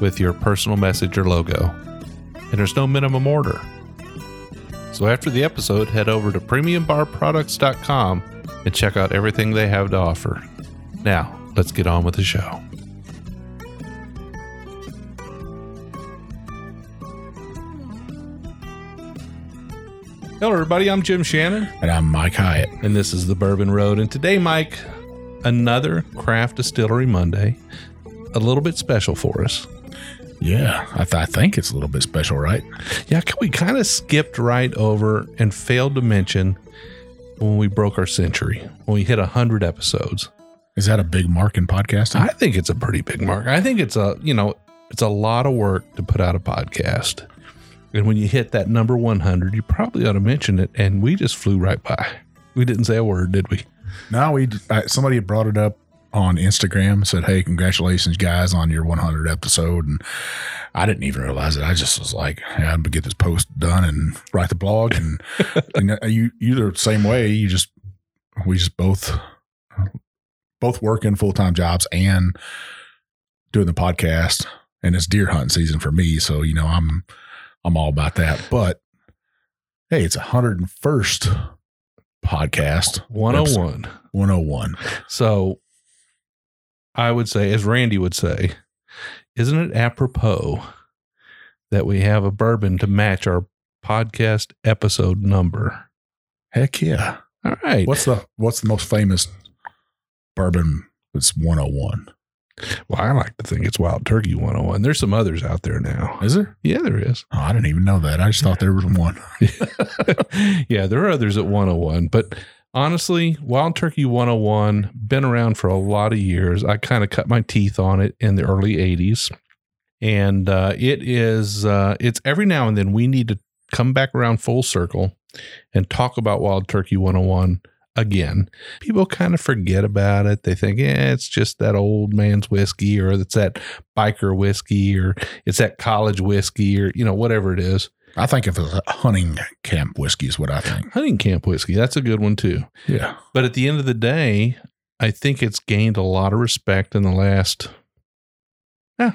with your personal message or logo. And there's no minimum order. So after the episode, head over to premiumbarproducts.com and check out everything they have to offer. Now, let's get on with the show. Hello, everybody. I'm Jim Shannon, And I'm Mike Hyatt. and this is the Bourbon Road. And today, Mike, another craft distillery Monday, a little bit special for us. Yeah, I, th- I think it's a little bit special, right? Yeah, we kind of skipped right over and failed to mention when we broke our century, when we hit 100 episodes. Is that a big mark in podcasting? I think it's a pretty big mark. I think it's a, you know, it's a lot of work to put out a podcast. And when you hit that number 100, you probably ought to mention it. And we just flew right by. We didn't say a word, did we? no, we I, somebody had brought it up on Instagram. Said, "Hey, congratulations, guys, on your 100 episode." And I didn't even realize it. I just was like, "I'm gonna get this post done and write the blog." And, and uh, you you're the same way. You just we just both both work in full time jobs and doing the podcast. And it's deer hunting season for me, so you know I'm I'm all about that. But hey, it's a hundred and first podcast 101. 101. So I would say, as Randy would say, isn't it apropos that we have a bourbon to match our podcast episode number? Heck yeah. All right. What's the what's the most famous bourbon that's 101? Well, I like to think it's Wild Turkey 101. There's some others out there now. Is there? Yeah, there is. Oh, I didn't even know that. I just thought there was one. yeah, there are others at 101, but honestly, Wild Turkey 101 been around for a lot of years. I kind of cut my teeth on it in the early 80s. And uh, it is uh, it's every now and then we need to come back around full circle and talk about Wild Turkey 101 again. People kind of forget about it. They think, yeah, it's just that old man's whiskey or it's that biker whiskey or it's that college whiskey or, you know, whatever it is. I think if it's a hunting camp whiskey is what I think. Hunting camp whiskey, that's a good one too. Yeah. But at the end of the day, I think it's gained a lot of respect in the last, yeah,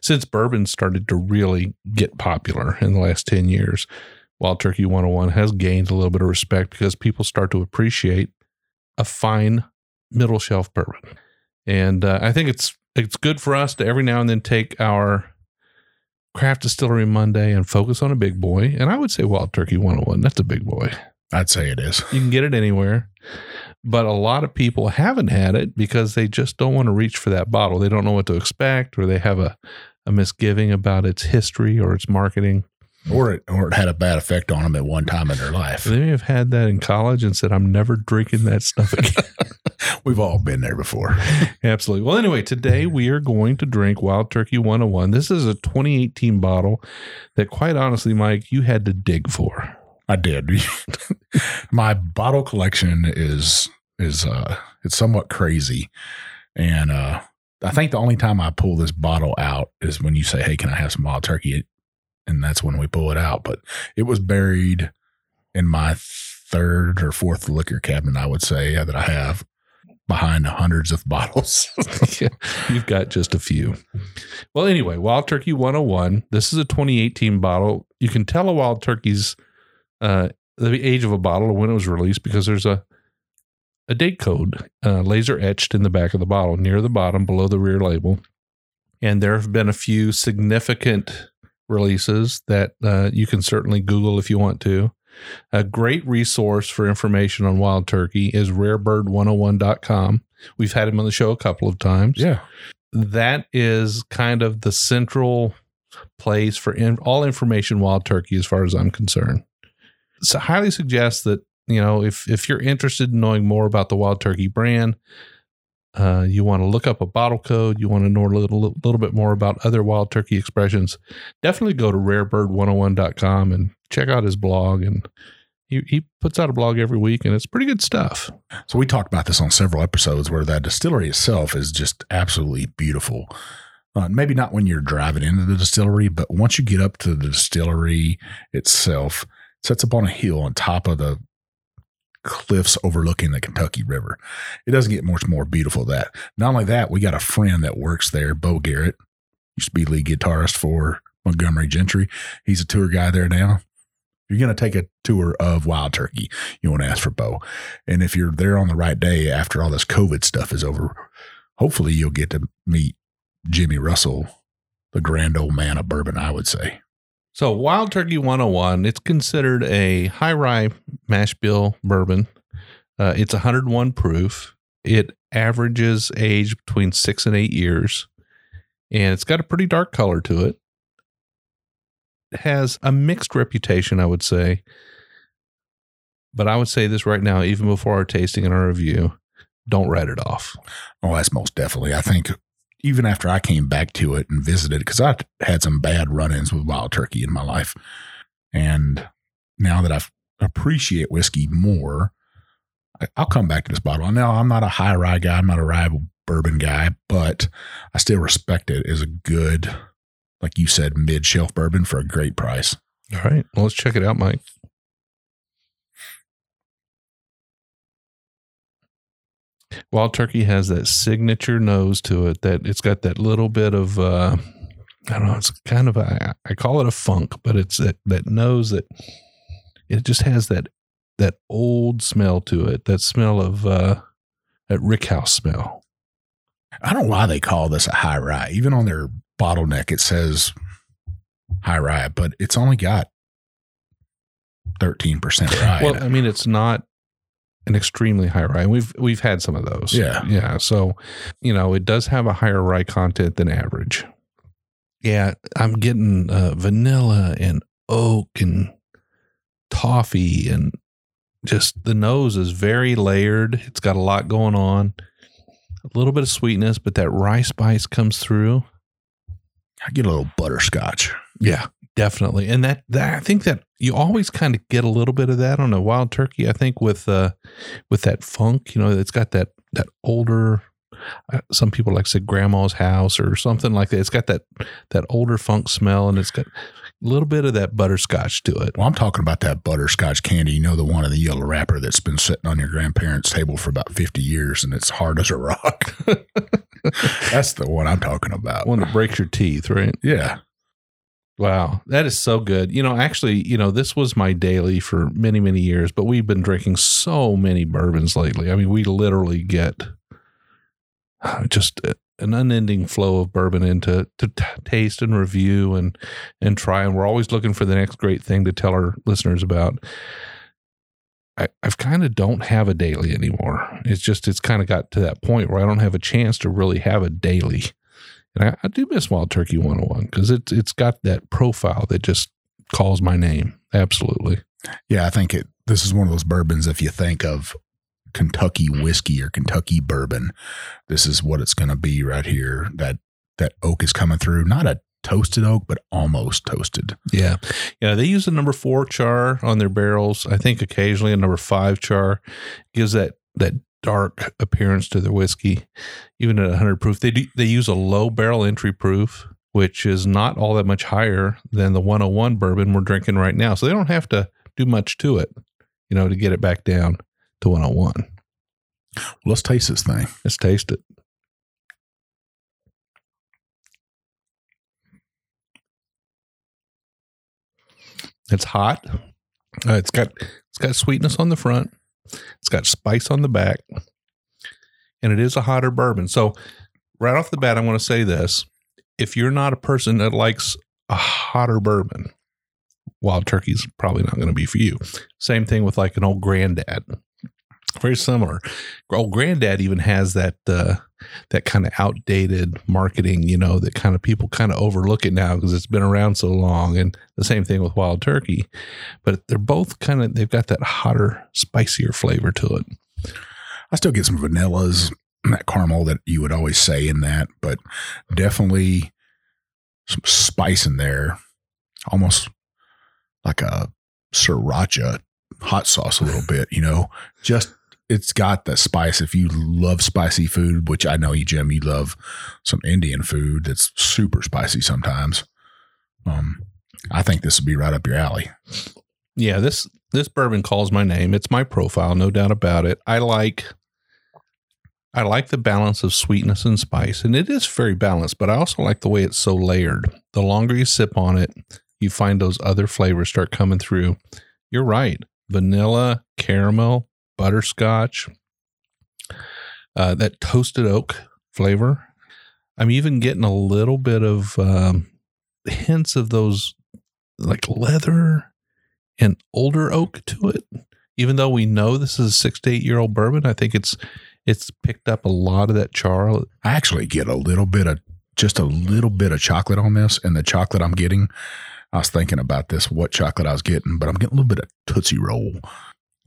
since bourbon started to really get popular in the last 10 years. Wild Turkey 101 has gained a little bit of respect because people start to appreciate a fine middle shelf bourbon. And uh, I think it's it's good for us to every now and then take our craft distillery Monday and focus on a big boy. And I would say Wild Turkey 101, that's a big boy. I'd say it is. You can get it anywhere. But a lot of people haven't had it because they just don't want to reach for that bottle. They don't know what to expect or they have a, a misgiving about its history or its marketing. Or it or it had a bad effect on them at one time in their life. They may have had that in college and said, I'm never drinking that stuff again. We've all been there before. Absolutely. Well, anyway, today we are going to drink Wild Turkey 101. This is a 2018 bottle that, quite honestly, Mike, you had to dig for. I did. My bottle collection is is uh it's somewhat crazy. And uh I think the only time I pull this bottle out is when you say, Hey, can I have some wild turkey? And that's when we pull it out. But it was buried in my third or fourth liquor cabinet, I would say, that I have behind hundreds of bottles. You've got just a few. Well, anyway, Wild Turkey 101. This is a 2018 bottle. You can tell a Wild Turkey's uh, the age of a bottle when it was released because there's a a date code uh, laser etched in the back of the bottle near the bottom below the rear label. And there have been a few significant releases that uh, you can certainly Google if you want to. A great resource for information on wild turkey is rarebird101.com. We've had him on the show a couple of times. yeah. That is kind of the central place for in, all information wild turkey as far as I'm concerned. So I highly suggest that, you know, if if you're interested in knowing more about the wild turkey brand, uh, you want to look up a bottle code, you want to know a little, little bit more about other wild turkey expressions, definitely go to rarebird101.com and check out his blog. And he, he puts out a blog every week, and it's pretty good stuff. So we talked about this on several episodes where that distillery itself is just absolutely beautiful. Uh, maybe not when you're driving into the distillery, but once you get up to the distillery itself, it sets up on a hill on top of the cliffs overlooking the Kentucky River. It doesn't get much more beautiful than that. Not only that, we got a friend that works there, Bo Garrett, used to be lead guitarist for Montgomery Gentry. He's a tour guy there now. You're going to take a tour of Wild Turkey. You want to ask for Bo. And if you're there on the right day after all this COVID stuff is over, hopefully you'll get to meet Jimmy Russell, the grand old man of bourbon, I would say. So, Wild Turkey 101, it's considered a high rye mash bill bourbon. Uh, it's 101 proof. It averages age between six and eight years, and it's got a pretty dark color to it. It has a mixed reputation, I would say. But I would say this right now, even before our tasting and our review, don't write it off. Oh, that's most definitely. I think even after I came back to it and visited, because I had some bad run ins with wild turkey in my life. And now that I appreciate whiskey more, I'll come back to this bottle. Now, I'm not a high rye guy, I'm not a rye bourbon guy, but I still respect it as a good, like you said, mid shelf bourbon for a great price. All right. Well, let's check it out, Mike. Wild Turkey has that signature nose to it that it's got that little bit of uh I don't know, it's kind of a I call it a funk, but it's that that nose that it just has that that old smell to it, that smell of uh that rick house smell. I don't know why they call this a high rye. Even on their bottleneck it says high rye, but it's only got 13% rye. Well, I mean it's not an extremely high rye. We've we've had some of those. Yeah. Yeah. So, you know, it does have a higher rye content than average. Yeah, I'm getting uh, vanilla and oak and toffee and just the nose is very layered. It's got a lot going on. A little bit of sweetness, but that rye spice comes through. I get a little butterscotch. Yeah, definitely. And that, that I think that you always kind of get a little bit of that on a wild turkey. I think with uh with that funk, you know, it's got that that older. Uh, some people like to say grandma's house or something like that. It's got that that older funk smell, and it's got a little bit of that butterscotch to it. Well, I'm talking about that butterscotch candy. You know, the one in the yellow wrapper that's been sitting on your grandparents' table for about 50 years and it's hard as a rock. that's the one I'm talking about. One that breaks your teeth, right? Yeah. Wow, that is so good. You know, actually, you know, this was my daily for many, many years, but we've been drinking so many bourbons lately. I mean, we literally get uh, just uh, an unending flow of bourbon into to t- taste and review and and try and we're always looking for the next great thing to tell our listeners about I, I've kind of don't have a daily anymore. It's just it's kind of got to that point where I don't have a chance to really have a daily. And I, I do miss Wild Turkey 101 because it's it's got that profile that just calls my name. Absolutely. Yeah, I think it. This is one of those bourbons. If you think of Kentucky whiskey or Kentucky bourbon, this is what it's going to be right here. That that oak is coming through. Not a toasted oak, but almost toasted. Yeah. Yeah. They use a number four char on their barrels. I think occasionally a number five char gives that that dark appearance to their whiskey, even at 100 proof. They do, they use a low barrel entry proof, which is not all that much higher than the 101 bourbon we're drinking right now. So they don't have to do much to it, you know, to get it back down to 101. Let's taste this thing. Let's taste it. It's hot. Uh, it's got it's got sweetness on the front. It's got spice on the back, and it is a hotter bourbon. So, right off the bat, I want to say this: if you're not a person that likes a hotter bourbon, Wild Turkey's probably not going to be for you. Same thing with like an old granddad. Very similar. Old granddad even has that uh, that kind of outdated marketing, you know, that kind of people kind of overlook it now because it's been around so long. And the same thing with Wild Turkey, but they're both kind of they've got that hotter, spicier flavor to it. I still get some vanillas that caramel that you would always say in that, but definitely some spice in there, almost like a sriracha hot sauce a little bit, you know, just it's got the spice. If you love spicy food, which I know you, Jim, you love some Indian food that's super spicy sometimes. Um, I think this would be right up your alley. Yeah, this this bourbon calls my name. It's my profile, no doubt about it. I like I like the balance of sweetness and spice, and it is very balanced, but I also like the way it's so layered. The longer you sip on it, you find those other flavors start coming through. You're right. Vanilla, caramel, butterscotch, uh, that toasted oak flavor. I'm even getting a little bit of um, hints of those like leather and older oak to it. Even though we know this is a six to eight year old bourbon, I think it's it's picked up a lot of that char. I actually get a little bit of just a little bit of chocolate on this, and the chocolate I'm getting. I was thinking about this, what chocolate I was getting, but I'm getting a little bit of Tootsie Roll.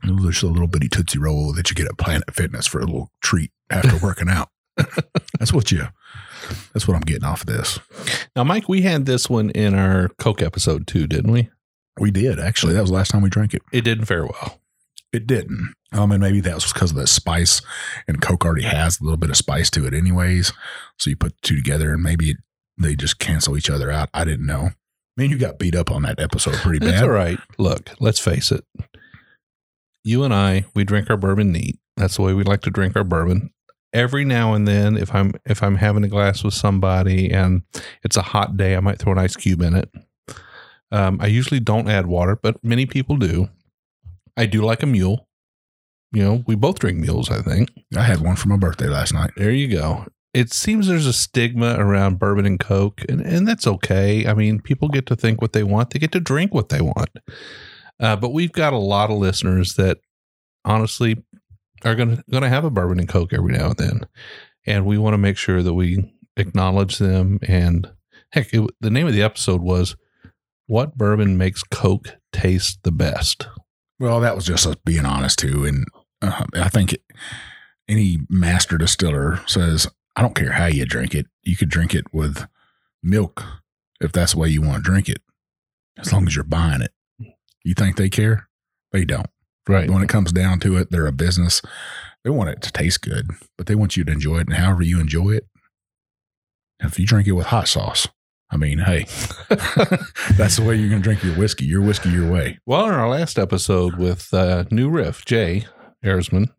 There's a little bitty Tootsie Roll that you get at Planet Fitness for a little treat after working out. that's what you. That's what I'm getting off of this. Now, Mike, we had this one in our Coke episode too, didn't we? We did actually. That was the last time we drank it. It didn't fare well. It didn't. Um, and maybe that was because of the spice, and Coke already has a little bit of spice to it, anyways. So you put the two together, and maybe it, they just cancel each other out. I didn't know. I mean, you got beat up on that episode pretty bad. That's all right. Look, let's face it. You and I, we drink our bourbon neat. That's the way we like to drink our bourbon. Every now and then, if I'm if I'm having a glass with somebody and it's a hot day, I might throw an ice cube in it. Um, I usually don't add water, but many people do. I do like a mule. You know, we both drink mules, I think. I had one for my birthday last night. There you go. It seems there's a stigma around bourbon and Coke, and, and that's okay. I mean, people get to think what they want, they get to drink what they want. Uh, but we've got a lot of listeners that honestly are going to going to have a bourbon and Coke every now and then, and we want to make sure that we acknowledge them. And heck, it, the name of the episode was "What Bourbon Makes Coke Taste the Best." Well, that was just us being honest too, and uh, I think it, any master distiller says, "I don't care how you drink it. You could drink it with milk if that's the way you want to drink it, as long as you're buying it." You think they care? They don't. Right. When it comes down to it, they're a business. They want it to taste good, but they want you to enjoy it. And however you enjoy it, if you drink it with hot sauce, I mean, hey, that's the way you're going to drink your whiskey. Your whiskey, your way. Well, in our last episode with uh, New Riff, Jay Erisman,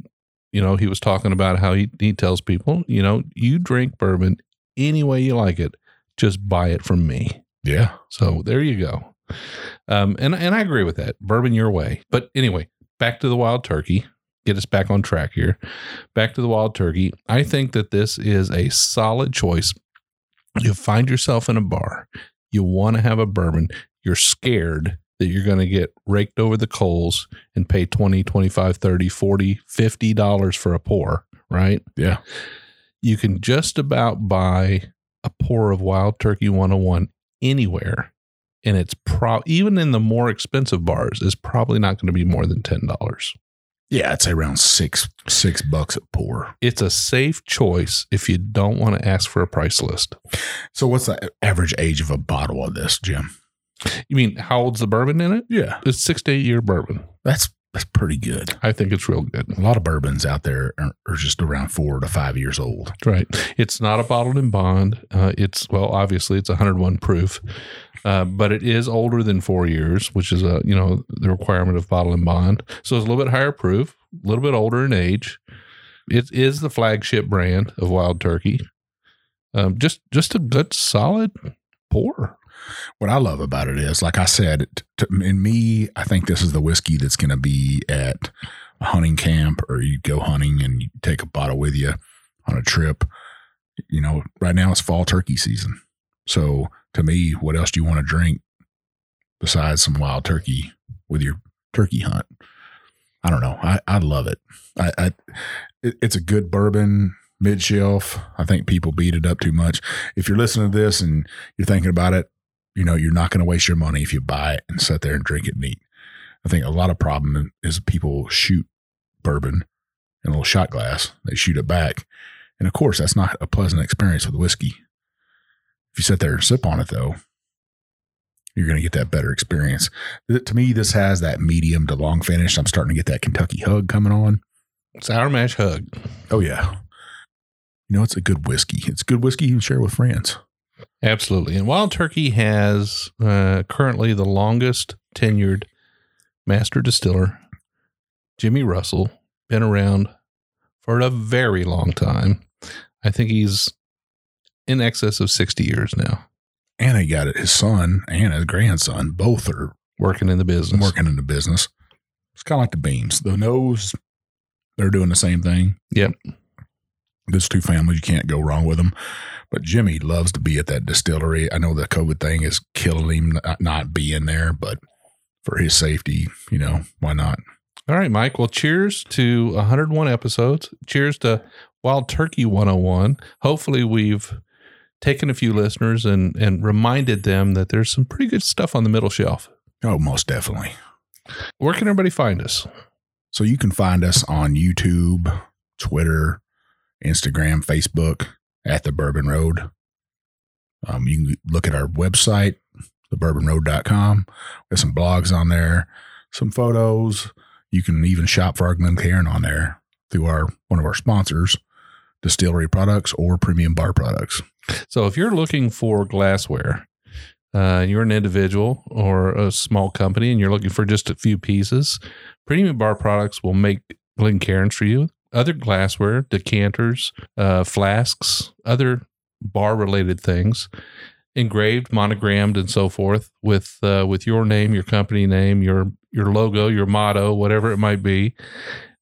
you know, he was talking about how he, he tells people, you know, you drink bourbon any way you like it, just buy it from me. Yeah. So there you go. Um, and and I agree with that. Bourbon your way. But anyway, back to the wild turkey. Get us back on track here. Back to the wild turkey. I think that this is a solid choice. You find yourself in a bar. You want to have a bourbon. You're scared that you're going to get raked over the coals and pay 20, 25, 30, 40, 50 dollars for a pour, right? Yeah. You can just about buy a pour of Wild Turkey 101 anywhere and it's pro even in the more expensive bars is probably not going to be more than ten dollars. Yeah, I'd say around six six bucks a pour. It's a safe choice if you don't want to ask for a price list. So, what's the average age of a bottle of this, Jim? You mean how old's the bourbon in it? Yeah, It's six to eight year bourbon. that's that's pretty good. I think it's real good. A lot of bourbons out there are, are just around four to five years old. Right. It's not a bottled in bond. Uh, it's well, obviously, it's 101 proof, uh, but it is older than four years, which is a you know the requirement of bottled in bond. So it's a little bit higher proof, a little bit older in age. It is the flagship brand of Wild Turkey. Um, just just a good solid pour. What I love about it is, like I said, t- t- in me, I think this is the whiskey that's going to be at a hunting camp, or you go hunting and you take a bottle with you on a trip. You know, right now it's fall turkey season. So to me, what else do you want to drink besides some wild turkey with your turkey hunt? I don't know. I, I love it. I, I it, it's a good bourbon mid shelf. I think people beat it up too much. If you're listening to this and you're thinking about it, you know, you're not going to waste your money if you buy it and sit there and drink it neat. I think a lot of problem is people shoot bourbon in a little shot glass. They shoot it back And of course, that's not a pleasant experience with whiskey. If you sit there and sip on it, though, you're going to get that better experience. To me, this has that medium to long finish. I'm starting to get that Kentucky hug coming on. Sour mash hug. Oh, yeah. You know, it's a good whiskey. It's good whiskey you can share with friends. Absolutely. And Wild Turkey has uh, currently the longest tenured master distiller, Jimmy Russell, been around for a very long time. I think he's in excess of 60 years now And he got it. His son and his grandson both are working in the business. working in the business. It's kind of like the beams. The Noes, they're doing the same thing. Yep. Those two families, you can't go wrong with them. But Jimmy loves to be at that distillery. I know the COVID thing is killing him not, uh, not being there, but for his safety, you know, why not? All right, Mike. Well, cheers to 101 episodes. Cheers to Wild Turkey 101. Hopefully, we've taken a few listeners and, and reminded them that there's some pretty good stuff on the middle shelf. Oh, most definitely. Where can everybody find us? So you can find us on YouTube, Twitter, Instagram, Facebook at the Bourbon Road. Um, you can look at our website, thebourbonroad.com. There's some blogs on there, some photos. You can even shop for our Glencairn on there through our one of our sponsors, Distillery Products or Premium Bar Products. So, if you're looking for glassware, uh, you're an individual or a small company and you're looking for just a few pieces, Premium Bar Products will make Glencairns for you. Other glassware, decanters, uh, flasks, other bar related things, engraved, monogrammed, and so forth with uh, with your name, your company name, your your logo, your motto, whatever it might be.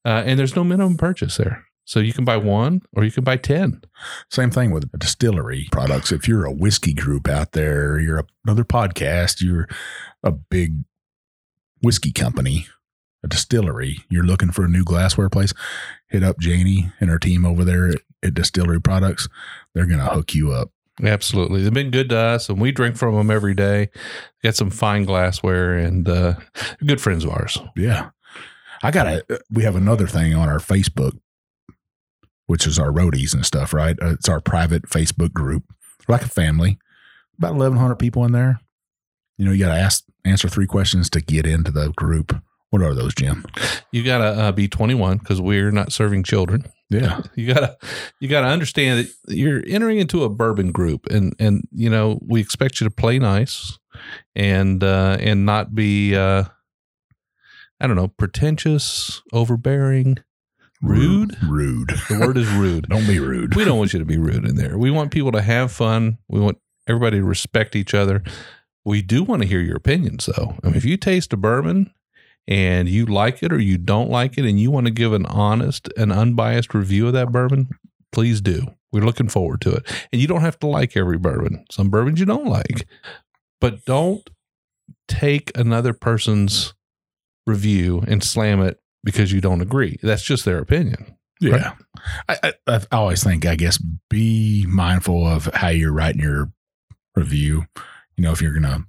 Uh, and there's no minimum purchase there. So you can buy one or you can buy 10. Same thing with distillery products. If you're a whiskey group out there, you're a, another podcast, you're a big whiskey company, a distillery, you're looking for a new glassware place, hit up Janie and her team over there at, at Distillery Products. They're going to hook you up. Absolutely. They've been good to us and we drink from them every day. Got some fine glassware and uh, good friends of ours. Yeah. I got to, we have another thing on our Facebook, which is our roadies and stuff, right? Uh, it's our private Facebook group, We're like a family, about 1,100 people in there. You know, you got to ask, answer three questions to get into the group. What are those, Jim? You got to uh, be 21 because we're not serving children. Yeah. You gotta you gotta understand that you're entering into a bourbon group, and and you know we expect you to play nice, and uh, and not be uh, I don't know pretentious, overbearing, rude. Rude. The word is rude. Don't be rude. we don't want you to be rude in there. We want people to have fun. We want everybody to respect each other. We do want to hear your opinions, though. I mean, if you taste a bourbon and you like it or you don't like it, and you want to give an honest and unbiased review of that bourbon, please do. We're looking forward to it. And you don't have to like every bourbon. Some bourbons you don't like, but don't take another person's review and slam it because you don't agree. That's just their opinion. Yeah. I, I, I always think, I guess, be mindful of how you're writing your review. You know, if you're going to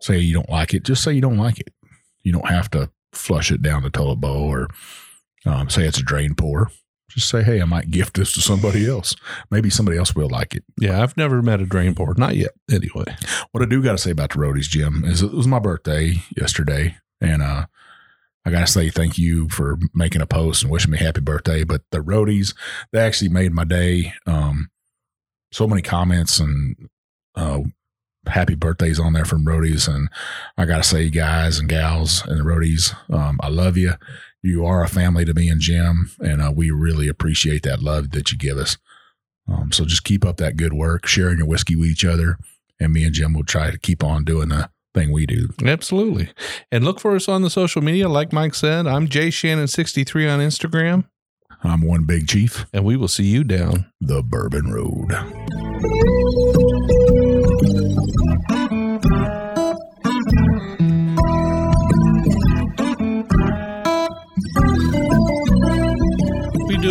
say you don't like it, just say you don't like it. You don't have to flush it down the toilet bowl or um, say it's a drain pour. Just say, hey, I might gift this to somebody else. Maybe somebody else will like it. Yeah, I've never met a drain pour. Not yet, anyway. What I do got to say about the roadies, Jim, is it was my birthday yesterday, and uh, I got to say thank you for making a post and wishing me happy birthday. But the roadies, they actually made my day. Um, so many comments and uh, happy birthdays on there from roadies, and I got to say, guys and gals and the roadies, um, I love you. You are a family to me and Jim, and uh, we really appreciate that love that you give us. Um, so just keep up that good work, sharing your whiskey with each other and me and Jim will try to keep on doing the thing we do. Absolutely. And look for us on the social media. Like Mike said, I'm Jay Shannon63 on Instagram, I'm one big chief, and we will see you down. the Bourbon Road.